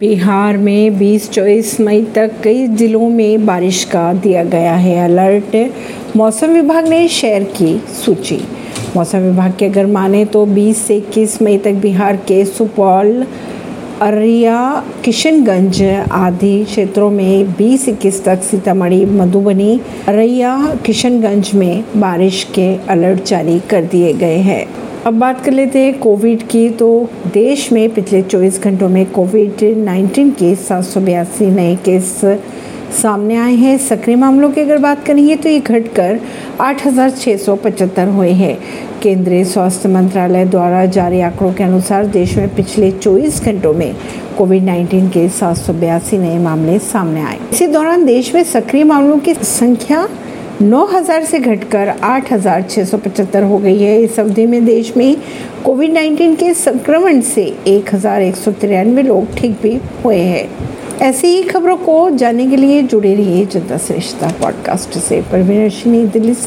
बिहार में 20-24 मई तक कई जिलों में बारिश का दिया गया है अलर्ट। मौसम विभाग ने शेयर की सूची। मौसम विभाग के अगर माने तो 20 से 21 मई तक बिहार के सुपौल, अररिया, किशनगंज आदि क्षेत्रों में 20 इक्कीस तक सीतामढ़ी, मधुबनी, अररिया, किशनगंज में बारिश के अलर्ट जारी कर दिए गए हैं। अब बात कर लेते हैं कोविड की। तो देश में पिछले 24 घंटों में कोविड 19 के सात सौ बयासी नए केस सामने आए हैं। सक्रिय मामलों की अगर बात करेंगे तो ये घटकर 8,675 हुए हैं। केंद्रीय स्वास्थ्य मंत्रालय द्वारा जारी आंकड़ों के अनुसार देश में पिछले 24 घंटों में कोविड 19 के सात सौ बयासी नए मामले सामने आए। इसी दौरान देश में सक्रिय मामलों की संख्या 9000 से घटकर 8675 हो गई है। इस अवधि में देश में कोविड 19 के संक्रमण से एक हज़ार एक सौ तिरानवे लोग ठीक भी हुए हैं। ऐसी ही खबरों को जानने के लिए जुड़े रहिए जनता श्रेष्ठता पॉडकास्ट से। परवीन दिल्ली से।